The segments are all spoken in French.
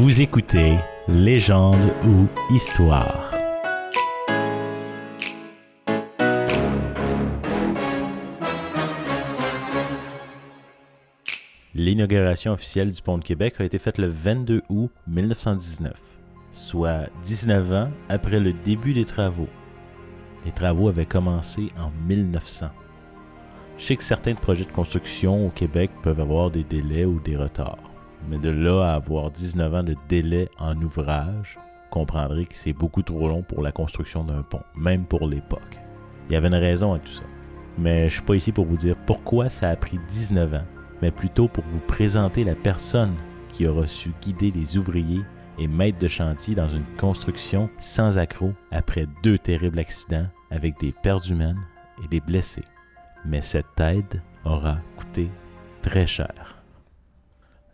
Vous écoutez Légende ou Histoire. L'inauguration officielle du pont de Québec a été faite le 22 août 1919, soit 19 ans après le début des travaux. Les travaux avaient commencé en 1900. Je sais que certains projets de construction au Québec peuvent avoir des délais ou des retards. Mais de là à avoir 19 ans de délai en ouvrage, comprendrez que c'est beaucoup trop long pour la construction d'un pont, même pour l'époque. Il y avait une raison à tout ça. Mais je suis pas ici pour vous dire pourquoi ça a pris 19 ans, mais plutôt pour vous présenter la personne qui aura su guider les ouvriers et maîtres de chantier dans une construction sans accroc après deux terribles accidents avec des pertes humaines et des blessés mais cette aide aura coûté très cher.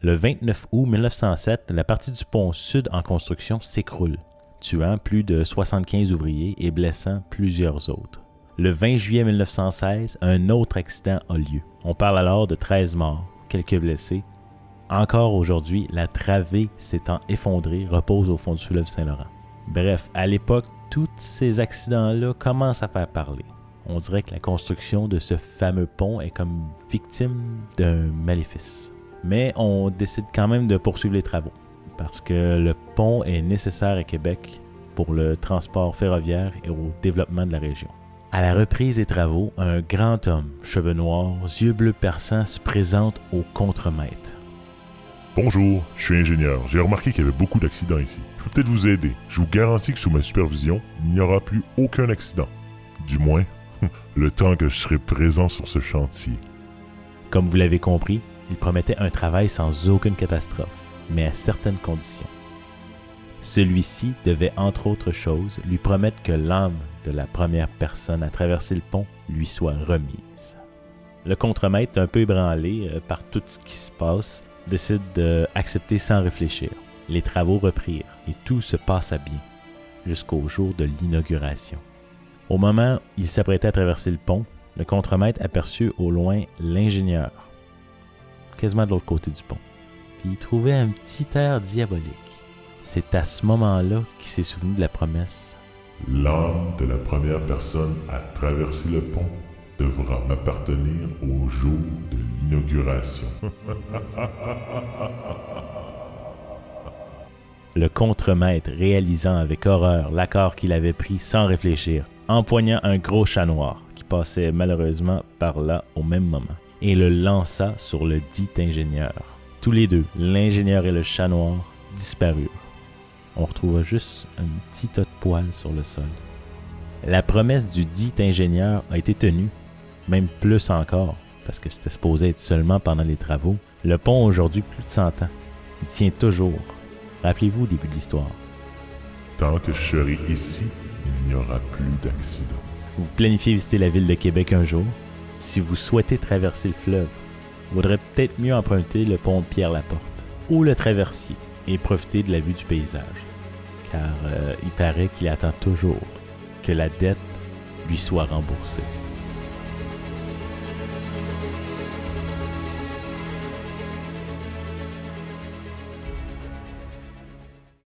Le 29 août 1907, la partie du pont sud en construction s'écroule, tuant plus de 75 ouvriers et blessant plusieurs autres. Le 20 juillet 1916, un autre accident a lieu. On parle alors de 13 morts, quelques blessés. Encore aujourd'hui, la travée s'étant effondrée repose au fond du fleuve Saint-Laurent. Bref, à l'époque, tous ces accidents-là commencent à faire parler on dirait que la construction de ce fameux pont est comme victime d'un maléfice. Mais on décide quand même de poursuivre les travaux, parce que le pont est nécessaire à Québec pour le transport ferroviaire et au développement de la région. À la reprise des travaux, un grand homme, cheveux noirs, yeux bleus perçants, se présente au contremaître. Bonjour, je suis ingénieur. J'ai remarqué qu'il y avait beaucoup d'accidents ici. Je peux peut-être vous aider. Je vous garantis que sous ma supervision, il n'y aura plus aucun accident. Du moins, le temps que je serai présent sur ce chantier. Comme vous l'avez compris, il promettait un travail sans aucune catastrophe, mais à certaines conditions. Celui-ci devait, entre autres choses, lui promettre que l'âme de la première personne à traverser le pont lui soit remise. Le contremaître, un peu ébranlé euh, par tout ce qui se passe, décide d'accepter sans réfléchir. Les travaux reprirent et tout se passa bien, jusqu'au jour de l'inauguration. Au moment où il s'apprêtait à traverser le pont, le contremaître aperçut au loin l'ingénieur, quasiment de l'autre côté du pont. Puis il trouvait un petit air diabolique. C'est à ce moment-là qu'il s'est souvenu de la promesse. L'âme de la première personne à traverser le pont devra m'appartenir au jour de l'inauguration. le contremaître, réalisant avec horreur l'accord qu'il avait pris sans réfléchir, empoigna un gros chat noir qui passait malheureusement par là au même moment et le lança sur le dit ingénieur. Tous les deux, l'ingénieur et le chat noir, disparurent. On retrouva juste un petit tas de poils sur le sol. La promesse du dit ingénieur a été tenue, même plus encore, parce que c'était supposé être seulement pendant les travaux. Le pont a aujourd'hui plus de 100 ans. Il tient toujours. Rappelez-vous le début de l'histoire. Tant que je serai ici, il n'y aura plus d'accidents. Vous planifiez visiter la ville de Québec un jour? Si vous souhaitez traverser le fleuve, il vaudrait peut-être mieux emprunter le pont Pierre-Laporte ou le traversier et profiter de la vue du paysage. Car euh, il paraît qu'il attend toujours que la dette lui soit remboursée.